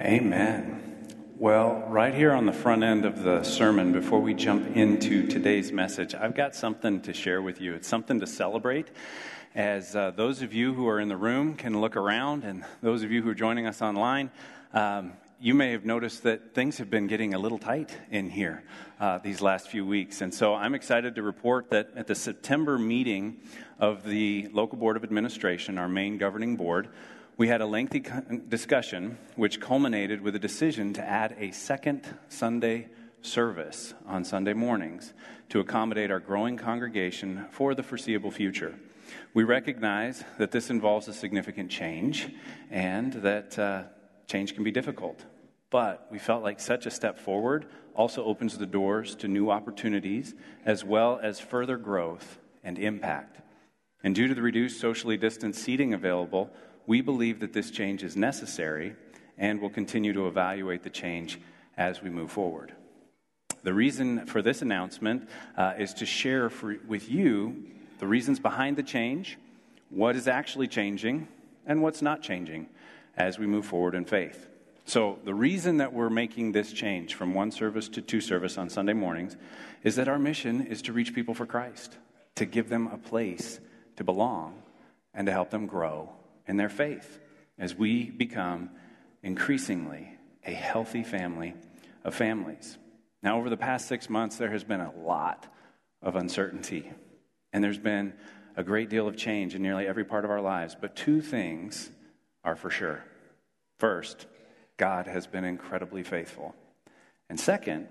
Amen. Well, right here on the front end of the sermon, before we jump into today's message, I've got something to share with you. It's something to celebrate. As uh, those of you who are in the room can look around, and those of you who are joining us online, um, you may have noticed that things have been getting a little tight in here uh, these last few weeks. And so I'm excited to report that at the September meeting of the Local Board of Administration, our main governing board, we had a lengthy discussion which culminated with a decision to add a second Sunday service on Sunday mornings to accommodate our growing congregation for the foreseeable future. We recognize that this involves a significant change and that uh, change can be difficult. But we felt like such a step forward also opens the doors to new opportunities as well as further growth and impact. And due to the reduced socially distanced seating available, we believe that this change is necessary and will continue to evaluate the change as we move forward. The reason for this announcement uh, is to share for, with you the reasons behind the change, what is actually changing, and what's not changing as we move forward in faith. So, the reason that we're making this change from one service to two service on Sunday mornings is that our mission is to reach people for Christ, to give them a place to belong, and to help them grow in their faith as we become increasingly a healthy family of families. Now, over the past six months, there has been a lot of uncertainty, and there's been a great deal of change in nearly every part of our lives. But two things are for sure. First, God has been incredibly faithful. And second,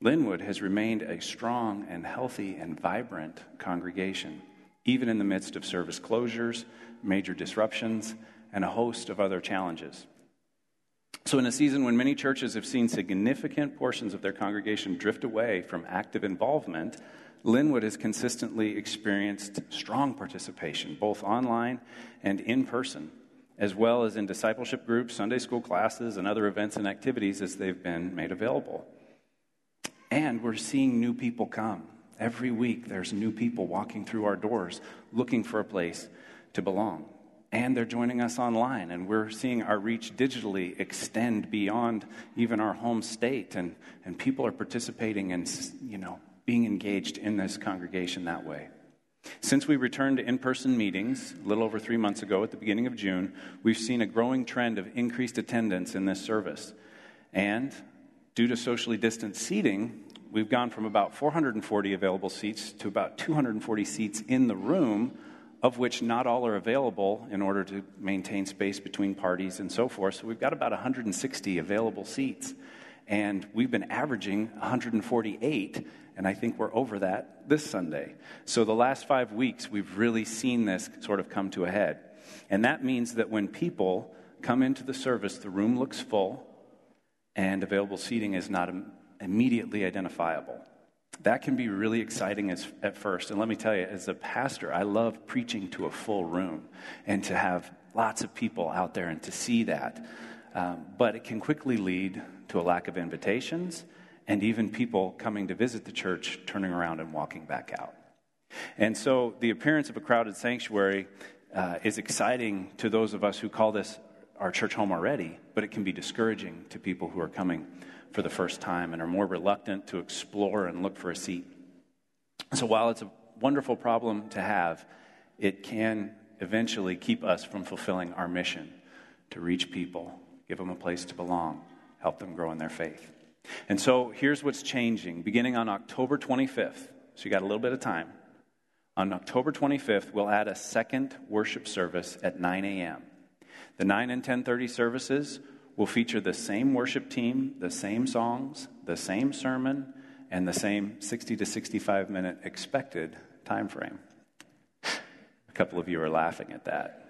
Linwood has remained a strong and healthy and vibrant congregation, even in the midst of service closures major disruptions, and a host of other challenges. So, in a season when many churches have seen significant portions of their congregation drift away from active involvement, Linwood has consistently experienced strong participation, both online and in person, as well as in discipleship groups, Sunday school classes, and other events and activities as they've been made available. And we're seeing new people come. Every week, there's new people walking through our doors looking for a place to belong. And they're joining us online, and we're seeing our reach digitally extend beyond even our home state. And, and people are participating and, you know, being engaged in this congregation that way. Since we returned to in person meetings a little over three months ago at the beginning of June, we've seen a growing trend of increased attendance in this service. And due to socially distanced seating, we've gone from about 440 available seats to about 240 seats in the room of which not all are available in order to maintain space between parties and so forth. So we've got about 160 available seats. And we've been averaging 148, and I think we're over that this Sunday. So the last five weeks, we've really seen this sort of come to a head. And that means that when people come into the service, the room looks full, and available seating is not immediately identifiable. That can be really exciting as, at first. And let me tell you, as a pastor, I love preaching to a full room and to have lots of people out there and to see that. Um, but it can quickly lead to a lack of invitations and even people coming to visit the church turning around and walking back out. And so the appearance of a crowded sanctuary uh, is exciting to those of us who call this our church home already, but it can be discouraging to people who are coming for the first time and are more reluctant to explore and look for a seat. So while it's a wonderful problem to have, it can eventually keep us from fulfilling our mission to reach people, give them a place to belong, help them grow in their faith. And so here's what's changing. Beginning on October 25th, so you got a little bit of time. On October 25th, we'll add a second worship service at 9 a.m. The 9 and 10:30 services will feature the same worship team, the same songs, the same sermon, and the same 60 to 65 minute expected time frame. A couple of you are laughing at that.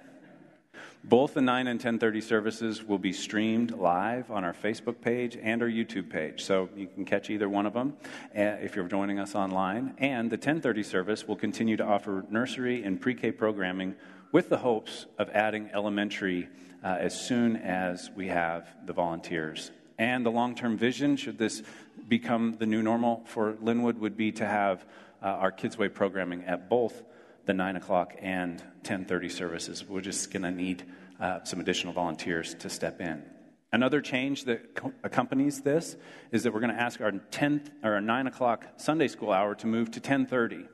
Both the 9 and 10:30 services will be streamed live on our Facebook page and our YouTube page. So you can catch either one of them eh, if you're joining us online. And the 10:30 service will continue to offer nursery and pre-K programming with the hopes of adding elementary uh, as soon as we have the volunteers. And the long term vision, should this become the new normal for Linwood, would be to have uh, our Kids Way programming at both the 9 o'clock and 10.30 services. We're just going to need uh, some additional volunteers to step in. Another change that co- accompanies this is that we're going to ask our 10th or our 9 o'clock Sunday school hour to move to 1030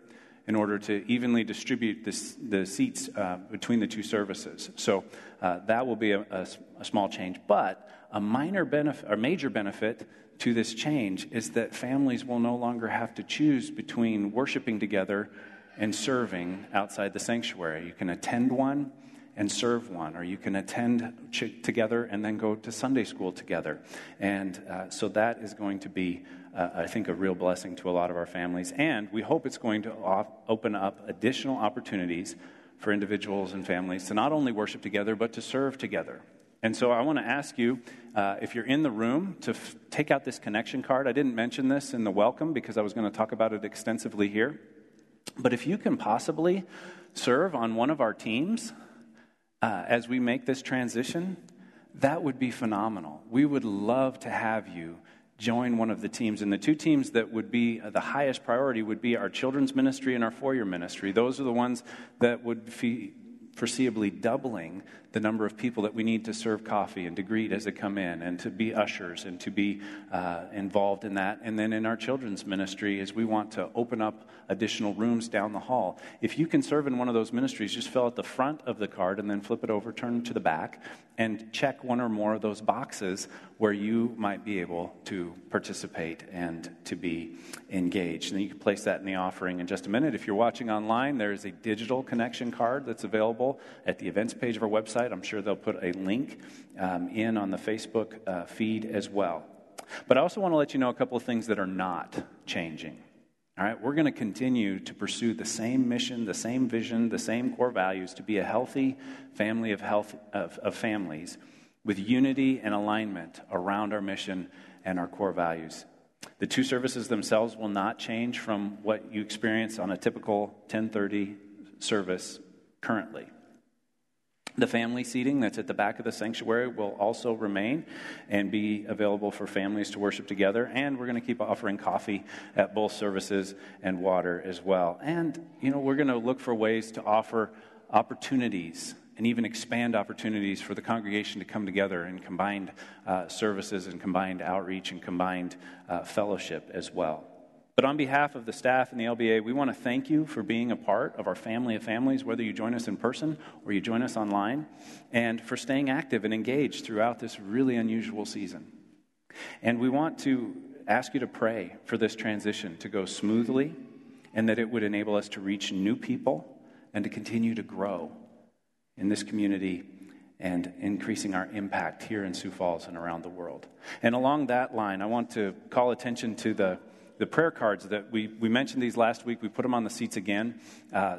in order to evenly distribute this, the seats uh, between the two services. So uh, that will be a, a, a, small change. But a minor benefit, or major benefit to this change is that families will no longer have to choose between worshiping together and serving outside the sanctuary. You can attend one and serve one, or you can attend ch- together and then go to Sunday school together. And uh, so that is going to be, uh, I think, a real blessing to a lot of our families. And we hope it's going to off- open up additional opportunities for individuals and families to not only worship together, but to serve together. And so I want to ask you, uh, if you're in the room, to f- take out this connection card. I didn't mention this in the welcome because I was going to talk about it extensively here. But if you can possibly serve on one of our teams, uh, as we make this transition, that would be phenomenal. We would love to have you join one of the teams. And the two teams that would be uh, the highest priority would be our children's ministry and our foyer ministry. Those are the ones that would be foreseeably doubling the number of people that we need to serve coffee and to greet as they come in and to be ushers and to be uh, involved in that. And then in our children's ministry, as we want to open up additional rooms down the hall. If you can serve in one of those ministries, just fill out the front of the card and then flip it over, turn to the back, and check one or more of those boxes where you might be able to participate and to be engaged. And you can place that in the offering in just a minute. If you're watching online, there is a digital connection card that's available at the events page of our website. I'm sure they'll put a link um, in on the Facebook uh, feed as well. But I also want to let you know a couple of things that are not changing. All right, we're going to continue to pursue the same mission, the same vision, the same core values to be a healthy family of, health, of, of families with unity and alignment around our mission and our core values. The two services themselves will not change from what you experience on a typical 1030 service currently. The family seating that's at the back of the sanctuary will also remain and be available for families to worship together. And we're going to keep offering coffee at both services and water as well. And, you know, we're going to look for ways to offer opportunities and even expand opportunities for the congregation to come together in combined uh, services and combined outreach and combined uh, fellowship as well. But on behalf of the staff and the LBA, we want to thank you for being a part of our family of families, whether you join us in person or you join us online, and for staying active and engaged throughout this really unusual season. And we want to ask you to pray for this transition to go smoothly and that it would enable us to reach new people and to continue to grow in this community and increasing our impact here in Sioux Falls and around the world. And along that line, I want to call attention to the, the prayer cards that we, we mentioned these last week. We put them on the seats again. Uh,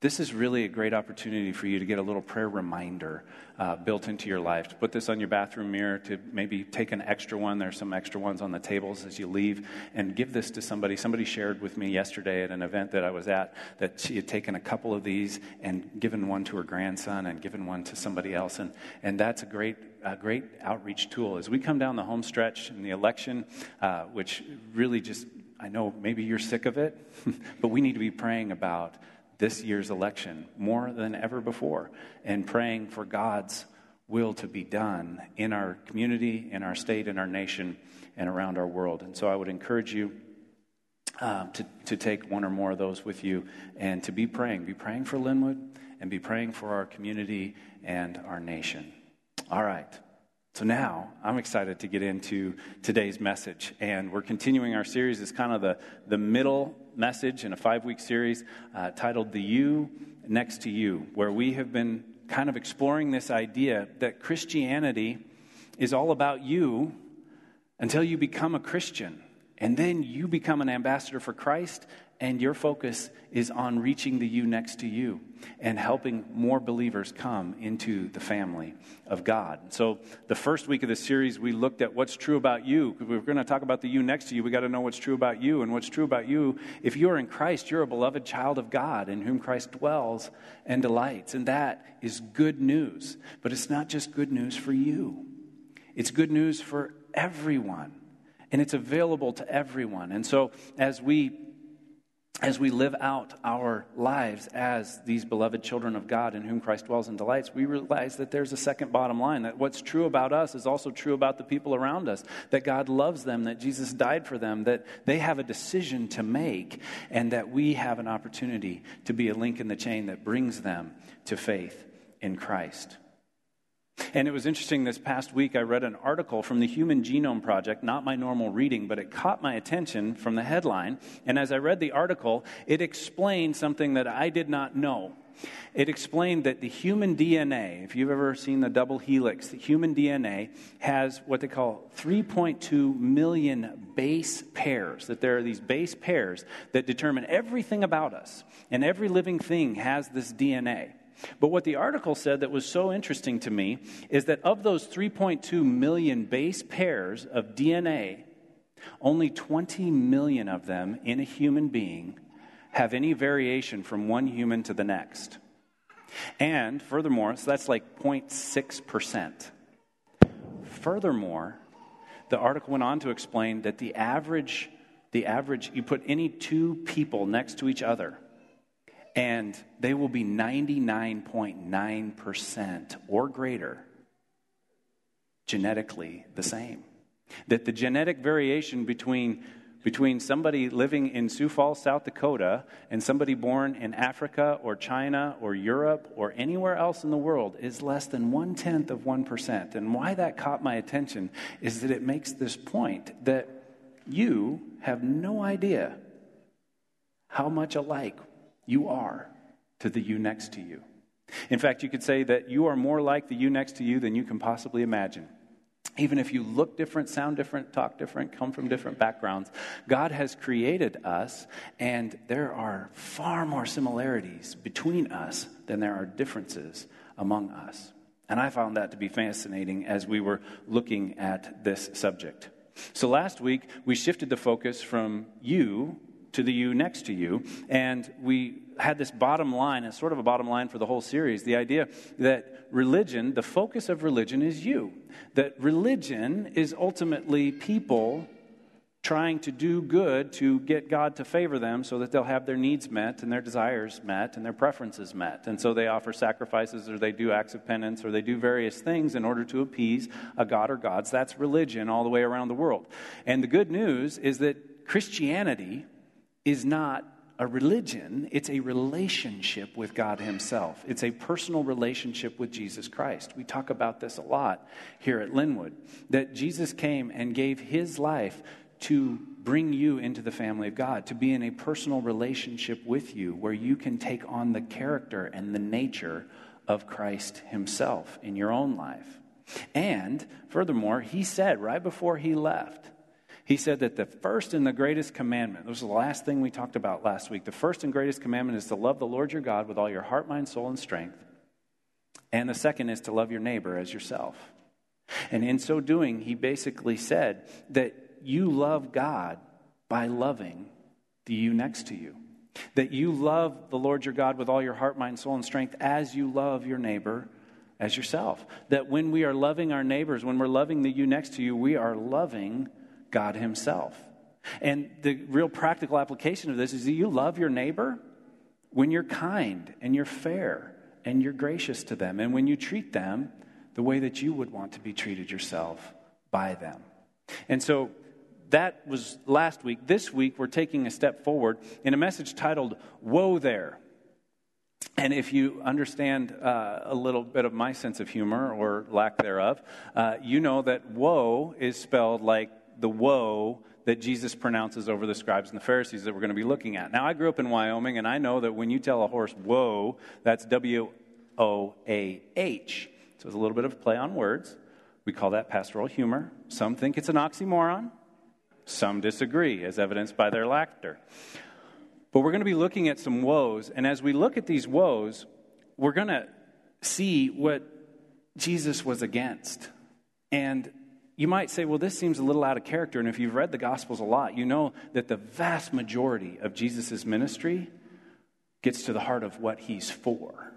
this is really a great opportunity for you to get a little prayer reminder uh, built into your life. To put this on your bathroom mirror, to maybe take an extra one. There's some extra ones on the tables as you leave, and give this to somebody. Somebody shared with me yesterday at an event that I was at that she had taken a couple of these and given one to her grandson and given one to somebody else. And, and that's a great a great outreach tool. As we come down the home stretch in the election, uh, which really just, I know maybe you're sick of it, but we need to be praying about this year's election more than ever before and praying for God's will to be done in our community, in our state, in our nation, and around our world. And so I would encourage you um, to, to take one or more of those with you and to be praying. Be praying for Linwood and be praying for our community and our nation. All right. So now I'm excited to get into today's message. And we're continuing our series. It's kind of the, the middle message in a five week series uh, titled The You Next to You, where we have been kind of exploring this idea that Christianity is all about you until you become a Christian. And then you become an ambassador for Christ, and your focus is on reaching the you next to you and helping more believers come into the family of God. So, the first week of the series, we looked at what's true about you. We're going to talk about the you next to you, we got to know what's true about you. And what's true about you, if you are in Christ, you're a beloved child of God in whom Christ dwells and delights. And that is good news. But it's not just good news for you, it's good news for everyone. And it's available to everyone. And so, as we as we live out our lives as these beloved children of God in whom Christ dwells and delights, we realize that there's a second bottom line that what's true about us is also true about the people around us, that God loves them, that Jesus died for them, that they have a decision to make, and that we have an opportunity to be a link in the chain that brings them to faith in Christ. And it was interesting this past week, I read an article from the Human Genome Project, not my normal reading, but it caught my attention from the headline. And as I read the article, it explained something that I did not know. It explained that the human DNA, if you've ever seen the double helix, the human DNA has what they call 3.2 million base pairs, that there are these base pairs that determine everything about us. And every living thing has this DNA. But what the article said that was so interesting to me is that of those 3.2 million base pairs of DNA, only 20 million of them in a human being have any variation from one human to the next. And furthermore, so that's like 0.6%. Furthermore, the article went on to explain that the average, the average, you put any two people next to each other, and they will be 99.9% or greater genetically the same. That the genetic variation between, between somebody living in Sioux Falls, South Dakota, and somebody born in Africa or China or Europe or anywhere else in the world is less than one tenth of 1%. And why that caught my attention is that it makes this point that you have no idea how much alike you are to the you next to you. In fact, you could say that you are more like the you next to you than you can possibly imagine. Even if you look different, sound different, talk different, come from different backgrounds, God has created us, and there are far more similarities between us than there are differences among us. And I found that to be fascinating as we were looking at this subject. So last week, we shifted the focus from you to the you next to you. And we had this bottom line, it's sort of a bottom line for the whole series the idea that religion, the focus of religion is you. That religion is ultimately people trying to do good to get God to favor them so that they'll have their needs met and their desires met and their preferences met. And so they offer sacrifices or they do acts of penance or they do various things in order to appease a God or gods. That's religion all the way around the world. And the good news is that Christianity is not a religion, it's a relationship with God Himself. It's a personal relationship with Jesus Christ. We talk about this a lot here at Linwood that Jesus came and gave His life to bring you into the family of God, to be in a personal relationship with you where you can take on the character and the nature of Christ Himself in your own life. And furthermore, He said right before He left, he said that the first and the greatest commandment, this was the last thing we talked about last week, the first and greatest commandment is to love the Lord your God with all your heart, mind, soul, and strength. And the second is to love your neighbor as yourself. And in so doing, he basically said that you love God by loving the you next to you. That you love the Lord your God with all your heart, mind, soul, and strength as you love your neighbor as yourself. That when we are loving our neighbors, when we're loving the you next to you, we are loving God Himself. And the real practical application of this is that you love your neighbor when you're kind and you're fair and you're gracious to them, and when you treat them the way that you would want to be treated yourself by them. And so that was last week. This week, we're taking a step forward in a message titled Whoa There. And if you understand uh, a little bit of my sense of humor or lack thereof, uh, you know that woe is spelled like the woe that Jesus pronounces over the scribes and the Pharisees that we're going to be looking at. Now, I grew up in Wyoming, and I know that when you tell a horse whoa, that's W O A H. So it's a little bit of a play on words. We call that pastoral humor. Some think it's an oxymoron, some disagree, as evidenced by their laughter. But we're going to be looking at some woes, and as we look at these woes, we're going to see what Jesus was against. And you might say, well, this seems a little out of character. And if you've read the Gospels a lot, you know that the vast majority of Jesus' ministry gets to the heart of what he's for.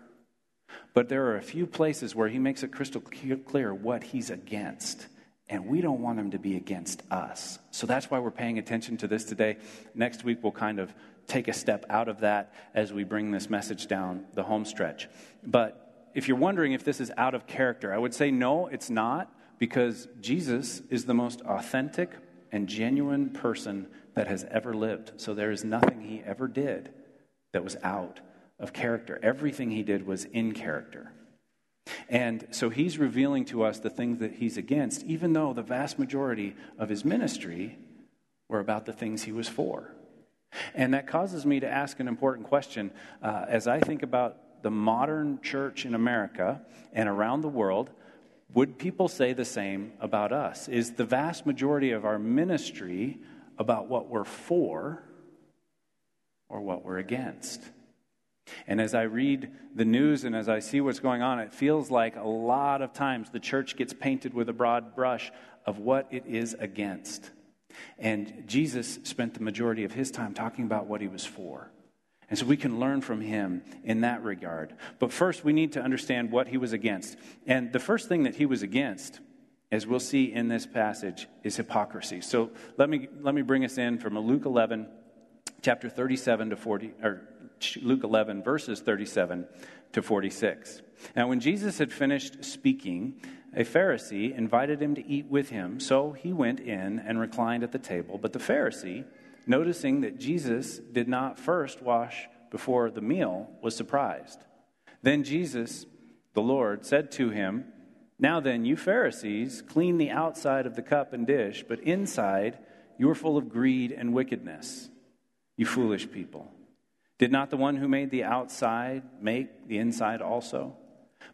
But there are a few places where he makes it crystal clear what he's against. and we don't want him to be against us. So that's why we're paying attention to this today. Next week, we'll kind of take a step out of that as we bring this message down the home stretch. But if you're wondering if this is out of character, I would say no, it's not, because Jesus is the most authentic and genuine person that has ever lived. So there is nothing he ever did that was out of character. Everything he did was in character. And so he's revealing to us the things that he's against, even though the vast majority of his ministry were about the things he was for. And that causes me to ask an important question. Uh, as I think about the modern church in America and around the world, would people say the same about us? Is the vast majority of our ministry about what we're for or what we're against? And as I read the news and as I see what's going on, it feels like a lot of times the church gets painted with a broad brush of what it is against. And Jesus spent the majority of his time talking about what he was for. And so we can learn from him in that regard. But first, we need to understand what he was against. And the first thing that he was against, as we'll see in this passage, is hypocrisy. So let me, let me bring us in from Luke 11, chapter 37 to 40, or Luke 11, verses 37 to 46. Now, when Jesus had finished speaking, a Pharisee invited him to eat with him. So he went in and reclined at the table. But the Pharisee, noticing that Jesus did not first wash before the meal, was surprised. Then Jesus, the Lord, said to him, Now then, you Pharisees, clean the outside of the cup and dish, but inside you are full of greed and wickedness. You foolish people. Did not the one who made the outside make the inside also?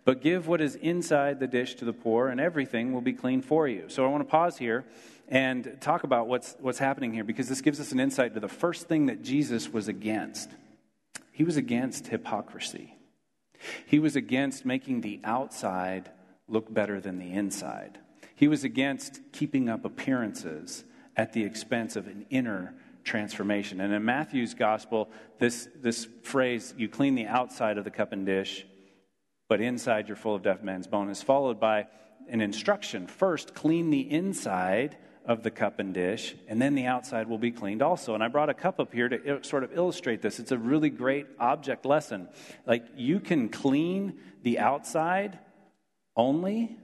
But give what is inside the dish to the poor, and everything will be clean for you. So I want to pause here and talk about what's, what's happening here because this gives us an insight to the first thing that Jesus was against. He was against hypocrisy, he was against making the outside look better than the inside. He was against keeping up appearances at the expense of an inner transformation. And in Matthew's gospel, this, this phrase, you clean the outside of the cup and dish, but inside you're full of deaf man's bone, is followed by an instruction. First, clean the inside of the cup and dish, and then the outside will be cleaned also. And I brought a cup up here to sort of illustrate this. It's a really great object lesson. Like, you can clean the outside only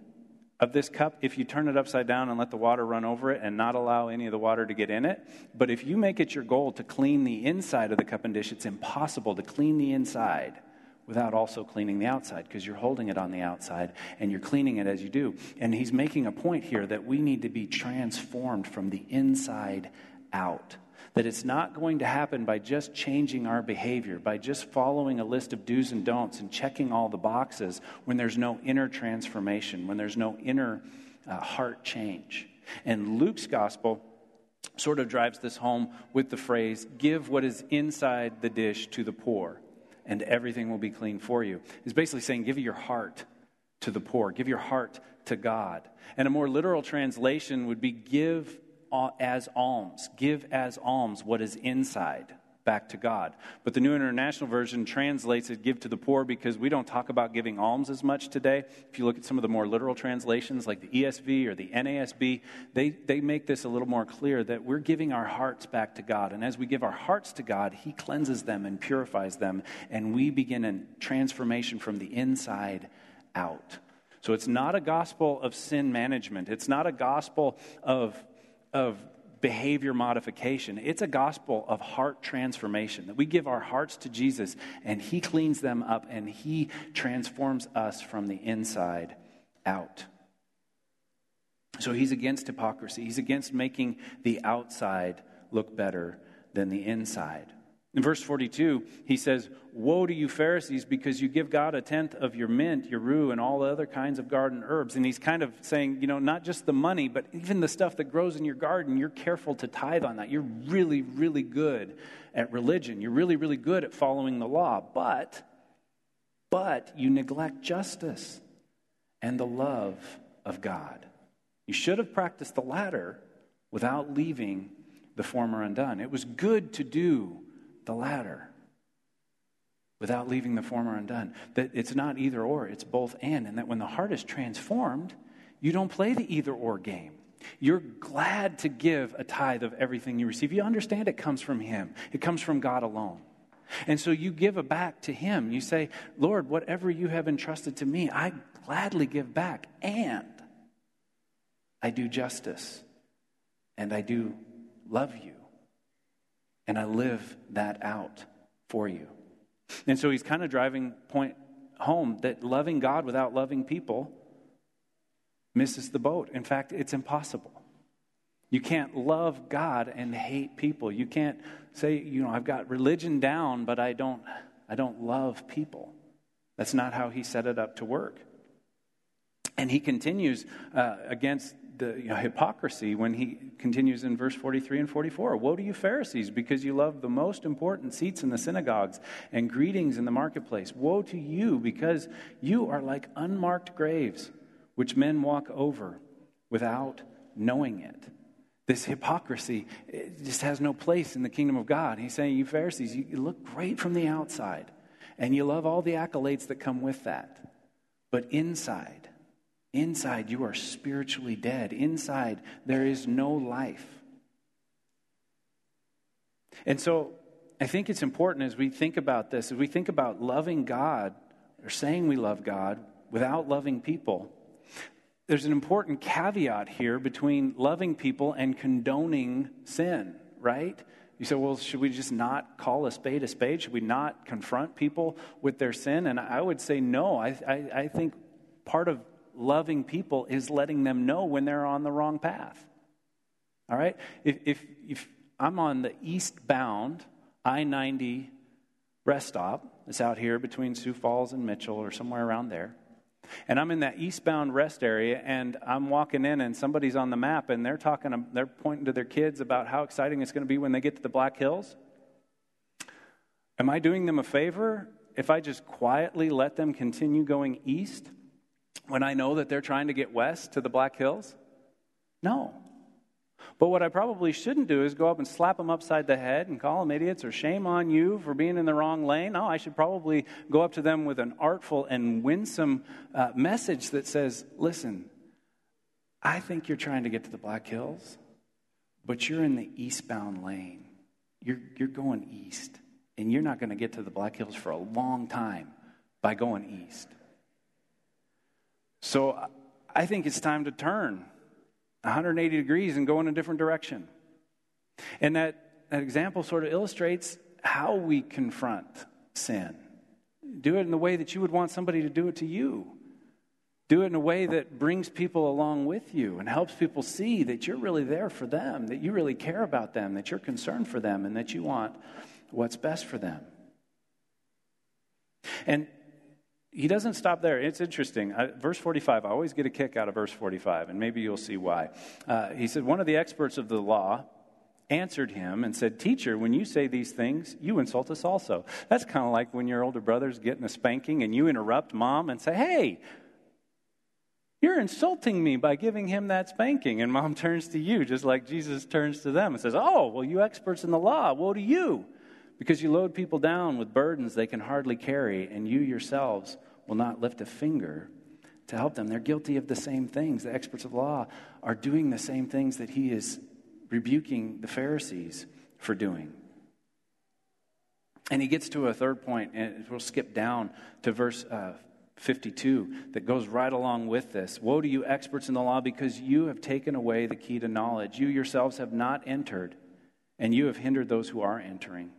of this cup if you turn it upside down and let the water run over it and not allow any of the water to get in it. But if you make it your goal to clean the inside of the cup and dish, it's impossible to clean the inside without also cleaning the outside because you're holding it on the outside and you're cleaning it as you do. And he's making a point here that we need to be transformed from the inside out. That it's not going to happen by just changing our behavior, by just following a list of do's and don'ts and checking all the boxes when there's no inner transformation, when there's no inner uh, heart change. And Luke's gospel sort of drives this home with the phrase, give what is inside the dish to the poor, and everything will be clean for you. He's basically saying, give your heart to the poor, give your heart to God. And a more literal translation would be, give as alms. Give as alms what is inside back to God. But the New International Version translates it give to the poor because we don't talk about giving alms as much today. If you look at some of the more literal translations like the ESV or the NASB, they, they make this a little more clear that we're giving our hearts back to God. And as we give our hearts to God, He cleanses them and purifies them, and we begin a transformation from the inside out. So it's not a gospel of sin management. It's not a gospel of of behavior modification. It's a gospel of heart transformation that we give our hearts to Jesus and He cleans them up and He transforms us from the inside out. So He's against hypocrisy, He's against making the outside look better than the inside. In verse 42, he says, Woe to you, Pharisees, because you give God a tenth of your mint, your rue, and all the other kinds of garden herbs. And he's kind of saying, you know, not just the money, but even the stuff that grows in your garden, you're careful to tithe on that. You're really, really good at religion. You're really, really good at following the law. But, but you neglect justice and the love of God. You should have practiced the latter without leaving the former undone. It was good to do the latter without leaving the former undone. That it's not either or, it's both and. And that when the heart is transformed, you don't play the either or game. You're glad to give a tithe of everything you receive. You understand it comes from Him, it comes from God alone. And so you give it back to Him. You say, Lord, whatever you have entrusted to me, I gladly give back. And I do justice. And I do love you. And I live that out for you. And so he's kind of driving point home that loving God without loving people misses the boat. In fact, it's impossible. You can't love God and hate people. You can't say, you know, I've got religion down, but I don't I don't love people. That's not how he set it up to work. And he continues uh, against the you know, hypocrisy when he continues in verse 43 and 44. Woe to you, Pharisees, because you love the most important seats in the synagogues and greetings in the marketplace. Woe to you, because you are like unmarked graves, which men walk over without knowing it. This hypocrisy just has no place in the kingdom of God. He's saying, You Pharisees, you look great from the outside, and you love all the accolades that come with that. But inside, inside, you are spiritually dead. Inside, there is no life. And so, I think it's important as we think about this, as we think about loving God or saying we love God without loving people there's an important caveat here between loving people and condoning sin, right? You say, well, should we just not call a spade a spade? Should we not confront people with their sin? And I would say no. I, I, I think part of loving people is letting them know when they're on the wrong path. All right? If, if, if I'm on the eastbound I 90 rest stop, it's out here between Sioux Falls and Mitchell or somewhere around there, and I'm in that eastbound rest area, and I'm walking in, and somebody's on the map, and they're talking, they're pointing to their kids about how exciting it's going to be when they get to the Black Hills. Am I doing them a favor if I just quietly let them continue going east when I know that they're trying to get west to the Black Hills? No. But what I probably shouldn't do is go up and slap them upside the head and call them idiots or shame on you for being in the wrong lane. No, I should probably go up to them with an artful and winsome uh, message that says, listen, I think you're trying to get to the Black Hills, but you're in the eastbound lane. You're, you're going east, and you're not going to get to the Black Hills for a long time by going east. So I think it's time to turn 180 degrees and go in a different direction. And that, that example sort of illustrates how we confront sin. Do it in the way that you would want somebody to do it to you. Do it in a way that brings people along with you and helps people see that you're really there for them, that you really care about them, that you're concerned for them, and that you want what's best for them. And he doesn't stop there. It's interesting. Verse 45, I always get a kick out of verse 45, and maybe you'll see why. Uh, he said, One of the experts of the law answered him and said, Teacher, when you say these things, you insult us also. That's kind of like when your older brother's getting a spanking and you interrupt mom and say, Hey, you're insulting me by giving him that spanking. And mom turns to you, just like Jesus turns to them and says, Oh, well, you experts in the law, woe to you because you load people down with burdens they can hardly carry, and you yourselves will not lift a finger to help them. They're guilty of the same things. The experts of law are doing the same things that he is rebuking the Pharisees for doing. And he gets to a third point, and we'll skip down to verse uh, 52 that goes right along with this. Woe to you, experts in the law, because you have taken away the key to knowledge. You yourselves have not entered, and you have hindered those who are entering.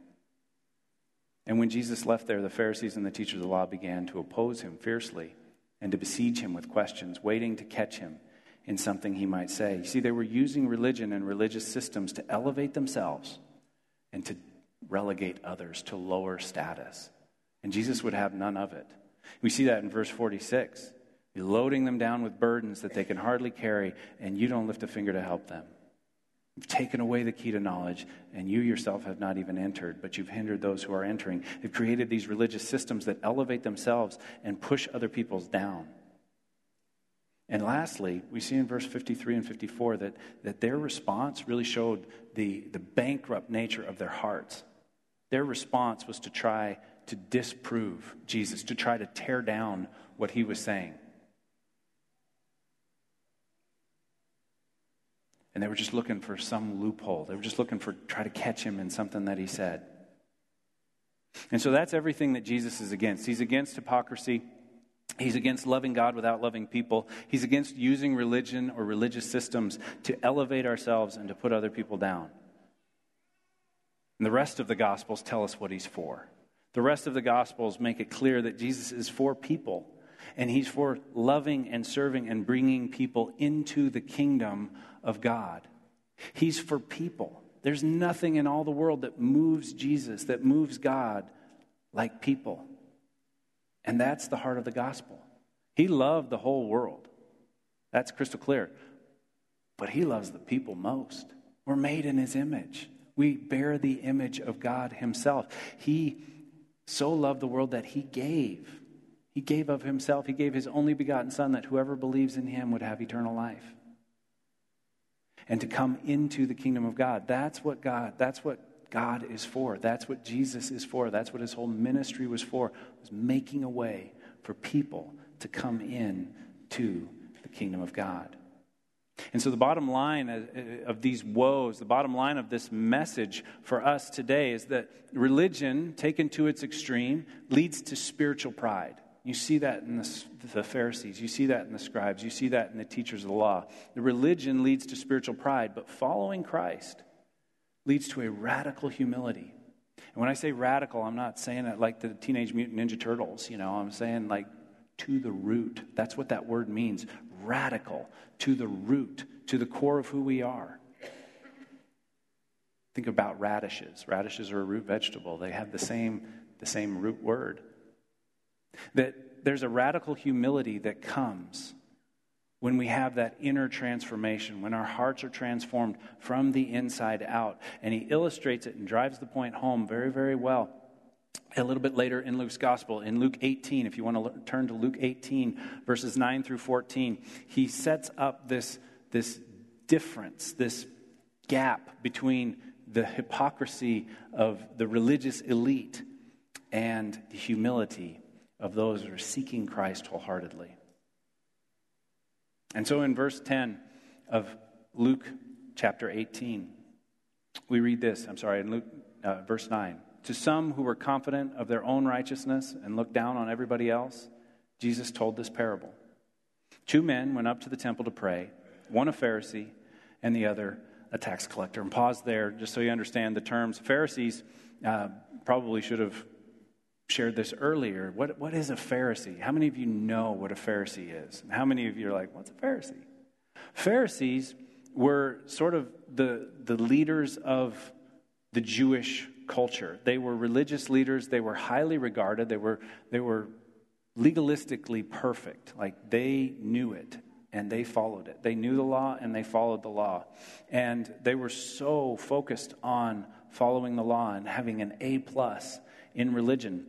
And when Jesus left there, the Pharisees and the teachers of the law began to oppose him fiercely and to besiege him with questions, waiting to catch him in something he might say. You see, they were using religion and religious systems to elevate themselves and to relegate others to lower status. And Jesus would have none of it. We see that in verse 46. You're loading them down with burdens that they can hardly carry, and you don't lift a finger to help them. You've taken away the key to knowledge, and you yourself have not even entered, but you've hindered those who are entering. They've created these religious systems that elevate themselves and push other people's down. And lastly, we see in verse 53 and 54 that, that their response really showed the, the bankrupt nature of their hearts. Their response was to try to disprove Jesus, to try to tear down what he was saying. And they were just looking for some loophole. They were just looking for try to catch him in something that he said. And so that's everything that Jesus is against. He's against hypocrisy. He's against loving God without loving people. He's against using religion or religious systems to elevate ourselves and to put other people down. And the rest of the Gospels tell us what he's for. The rest of the Gospels make it clear that Jesus is for people, and he's for loving and serving and bringing people into the kingdom of God. He's for people. There's nothing in all the world that moves Jesus, that moves God like people. And that's the heart of the gospel. He loved the whole world. That's crystal clear. But he loves the people most. We're made in his image. We bear the image of God himself. He so loved the world that he gave. He gave of himself. He gave his only begotten Son that whoever believes in him would have eternal life. And to come into the kingdom of God. That's what God, that's what God is for. That's what Jesus is for. That's what his whole ministry was for, was making a way for people to come in to the kingdom of God. And so, the bottom line of these woes, the bottom line of this message for us today is that religion, taken to its extreme, leads to spiritual pride. You see that in the, the, Pharisees. You see that in the scribes. You see that in the teachers of the law. The religion leads to spiritual pride, but following Christ leads to a radical humility. And when I say radical, I'm not saying it like the Teenage Mutant Ninja Turtles, you know, I'm saying like to the root. That's what that word means radical, to the root, to the core of who we are. Think about radishes. Radishes are a root vegetable, they have the same, the same root word. That there's a radical humility that comes when we have that inner transformation, when our hearts are transformed from the inside out. And he illustrates it and drives the point home very, very well a little bit later in Luke's gospel. In Luke 18, if you want to turn to Luke 18, verses 9 through 14, he sets up this, this difference, this gap between the hypocrisy of the religious elite and the humility of those who are seeking Christ wholeheartedly. And so in verse 10 of Luke chapter 18, we read this. I'm sorry, in Luke, uh, verse 9. To some who were confident of their own righteousness and looked down on everybody else, Jesus told this parable. Two men went up to the temple to pray, one a Pharisee and the other a tax collector. And pause there just so you understand the terms. Pharisees uh, probably should have shared this earlier. What, what is a Pharisee? How many of you know what a Pharisee is? how many of you are like, what's a Pharisee? Pharisees were sort of the, the leaders of the Jewish culture. They were religious leaders, they were highly regarded, they were, they were legalistically perfect. Like they knew it and they followed it. They knew the law and they followed the law. And they were so focused on following the law and having an A plus in religion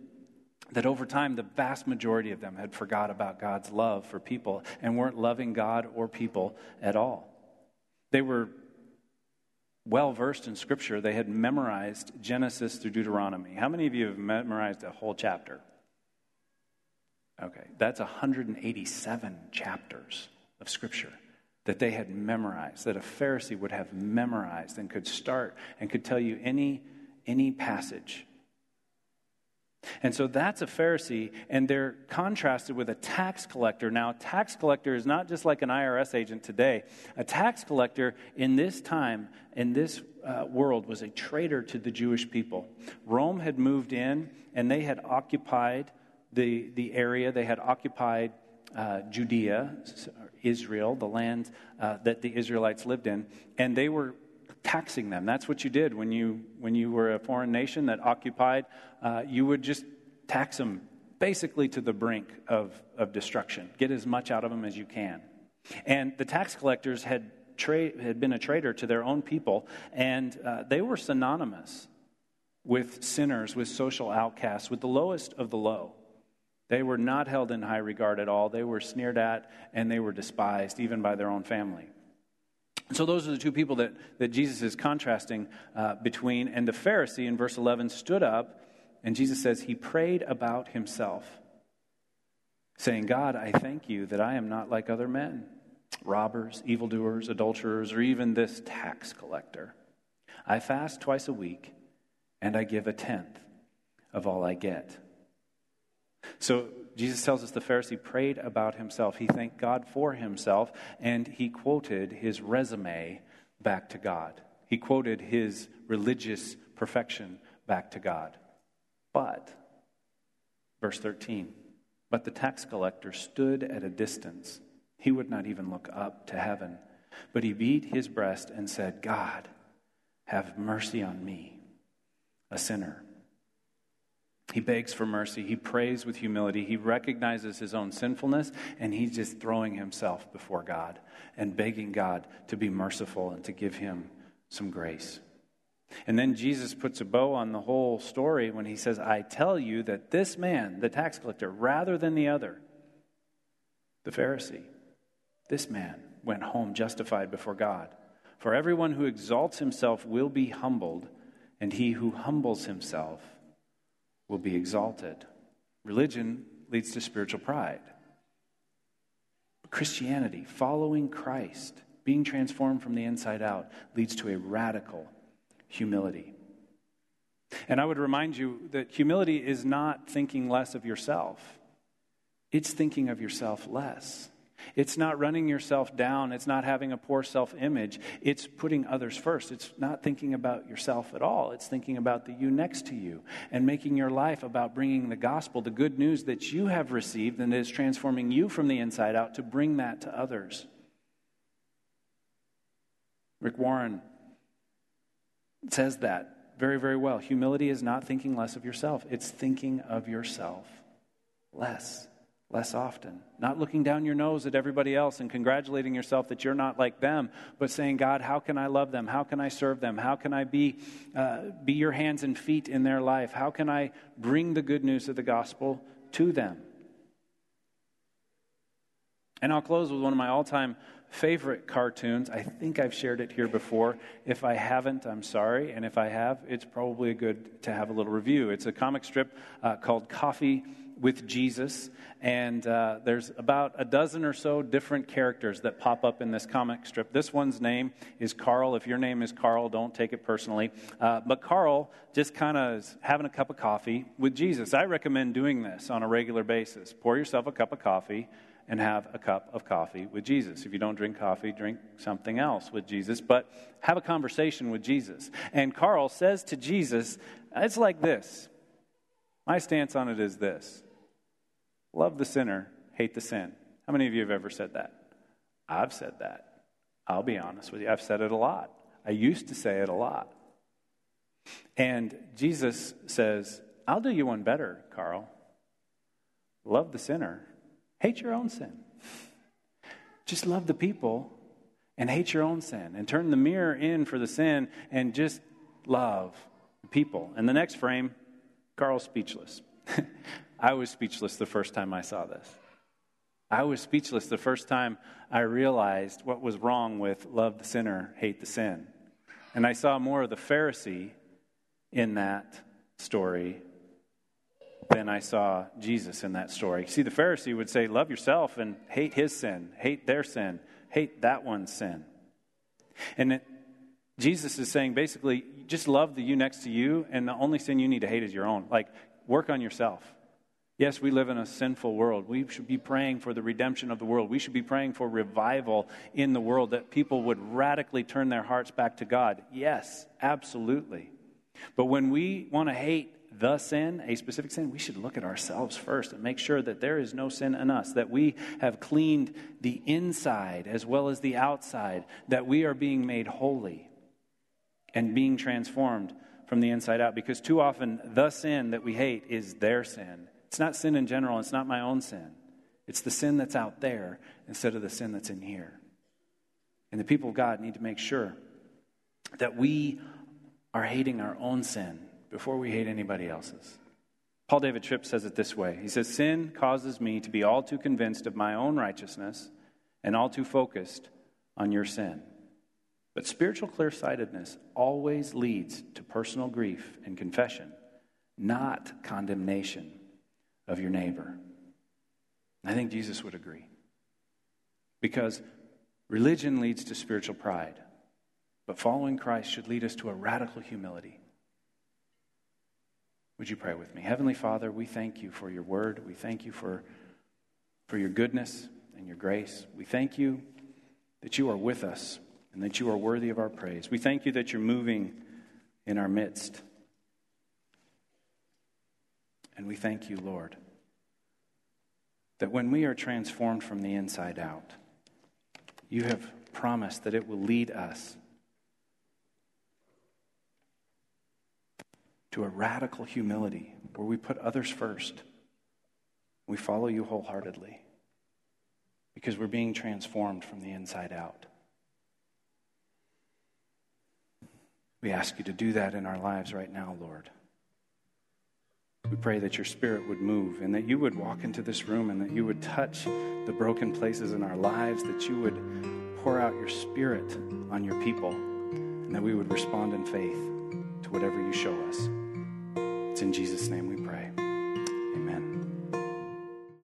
that over time the vast majority of them had forgot about God's love for people and weren't loving God or people at all. They were well versed in Scripture. They had memorized Genesis through Deuteronomy. How many of you have memorized a whole chapter? Okay, that's 187 chapters of Scripture that they had memorized, that a Pharisee would have memorized and could start and could tell you any, any passage and so that's a Pharisee, and they're contrasted with a tax collector. Now, a tax collector is not just like an IRS agent today. A tax collector in this time, in this uh, world, was a traitor to the Jewish people. Rome had moved in, and they had occupied the, the area, they had occupied uh, Judea, Israel, the land uh, that the Israelites lived in, and they were taxing them. That's what you did when you, when you were a foreign nation that occupied. Uh, you would just tax them basically to the brink of, of destruction. Get as much out of them as you can. And the tax collectors had, tra- had been a traitor to their own people, and uh, they were synonymous with sinners, with social outcasts, with the lowest of the low. They were not held in high regard at all. They were sneered at and they were despised, even by their own family. So, those are the two people that, that Jesus is contrasting uh, between. And the Pharisee in verse 11 stood up, and Jesus says he prayed about himself, saying, God, I thank you that I am not like other men, robbers, evildoers, adulterers, or even this tax collector. I fast twice a week, and I give a tenth of all I get. So Jesus tells us the Pharisee prayed about himself. He thanked God for himself, and he quoted his resume back to God. He quoted his religious perfection back to God. But, verse 13, but the tax collector stood at a distance. He would not even look up to heaven, but he beat his breast and said, God, have mercy on me, a sinner. He begs for mercy. He prays with humility. He recognizes his own sinfulness, and he's just throwing himself before God and begging God to be merciful and to give him some grace. And then Jesus puts a bow on the whole story when he says, I tell you that this man, the tax collector, rather than the other, the Pharisee, this man went home justified before God. For everyone who exalts himself will be humbled, and he who humbles himself will be exalted. Religion leads to spiritual pride. Christianity, following Christ, being transformed from the inside out, leads to a radical humility. And I would remind you that humility is not thinking less of yourself, it's thinking of yourself less. It's not running yourself down. It's not having a poor self image. It's putting others first. It's not thinking about yourself at all. It's thinking about the you next to you and making your life about bringing the gospel, the good news that you have received and is transforming you from the inside out to bring that to others. Rick Warren says that very, very well. Humility is not thinking less of yourself, it's thinking of yourself less, less often. Not looking down your nose at everybody else and congratulating yourself that you're not like them, but saying, God, how can I love them? How can I serve them? How can I be, uh, be your hands and feet in their life? How can I bring the good news of the gospel to them? And I'll close with one of my all time favorite cartoons. I think I've shared it here before. If I haven't, I'm sorry. And if I have, it's probably good to have a little review. It's a comic strip uh, called Coffee with Jesus. And uh, there's about a dozen or so different characters that pop up in this comic strip. This one's name is Carl. If your name is Carl, don't take it personally. Uh, but Carl just kind of is having a cup of coffee with Jesus. I recommend doing this on a regular basis. Pour yourself a cup of coffee and have a cup of coffee with Jesus. If you don't drink coffee, drink something else with Jesus, but have a conversation with Jesus. And Carl says to Jesus, It's like this. My stance on it is this love the sinner, hate the sin. How many of you have ever said that? I've said that. I'll be honest with you. I've said it a lot. I used to say it a lot. And Jesus says, I'll do you one better, Carl. Love the sinner, Hate your own sin. Just love the people and hate your own sin and turn the mirror in for the sin and just love the people. And the next frame, Carl's speechless. I was speechless the first time I saw this. I was speechless the first time I realized what was wrong with love the sinner, hate the sin. And I saw more of the Pharisee in that story than I saw Jesus in that story. See, the Pharisee would say, Love yourself and hate his sin, hate their sin, hate that one's sin. And it, Jesus is saying basically, just love the you next to you, and the only sin you need to hate is your own. Like, work on yourself. Yes, we live in a sinful world. We should be praying for the redemption of the world. We should be praying for revival in the world, that people would radically turn their hearts back to God. Yes, absolutely. But when we want to hate the sin, a specific sin, we should look at ourselves first and make sure that there is no sin in us, that we have cleaned the inside as well as the outside, that we are being made holy and being transformed from the inside out. Because too often, the sin that we hate is their sin. It's not sin in general, it's not my own sin. It's the sin that's out there instead of the sin that's in here. And the people of God need to make sure that we are hating our own sin before we hate anybody else's. Paul David Tripp says it this way He says, Sin causes me to be all too convinced of my own righteousness and all too focused on your sin. But spiritual clear-sightedness always leads to personal grief and confession, not condemnation of your neighbor. I think Jesus would agree. Because Religion leads to spiritual pride, but following Christ should lead us to a radical humility. Would you pray with me? Heavenly Father, we thank you for your word. We thank you for, for your goodness and your grace. We thank you that you are with us and that you are worthy of our praise. We thank you that you're moving in our midst. And we thank you, Lord, that when we are transformed from the inside out, you have promised that it will lead us to a radical humility where we put others first. We follow you wholeheartedly because we're being transformed from the inside out. We ask you to do that in our lives right now, Lord. We pray that your spirit would move and that you would walk into this room and that you would touch the broken places in our lives, that you would pour out your spirit on your people, and that we would respond in faith to whatever you show us. It's in Jesus' name we pray. Amen.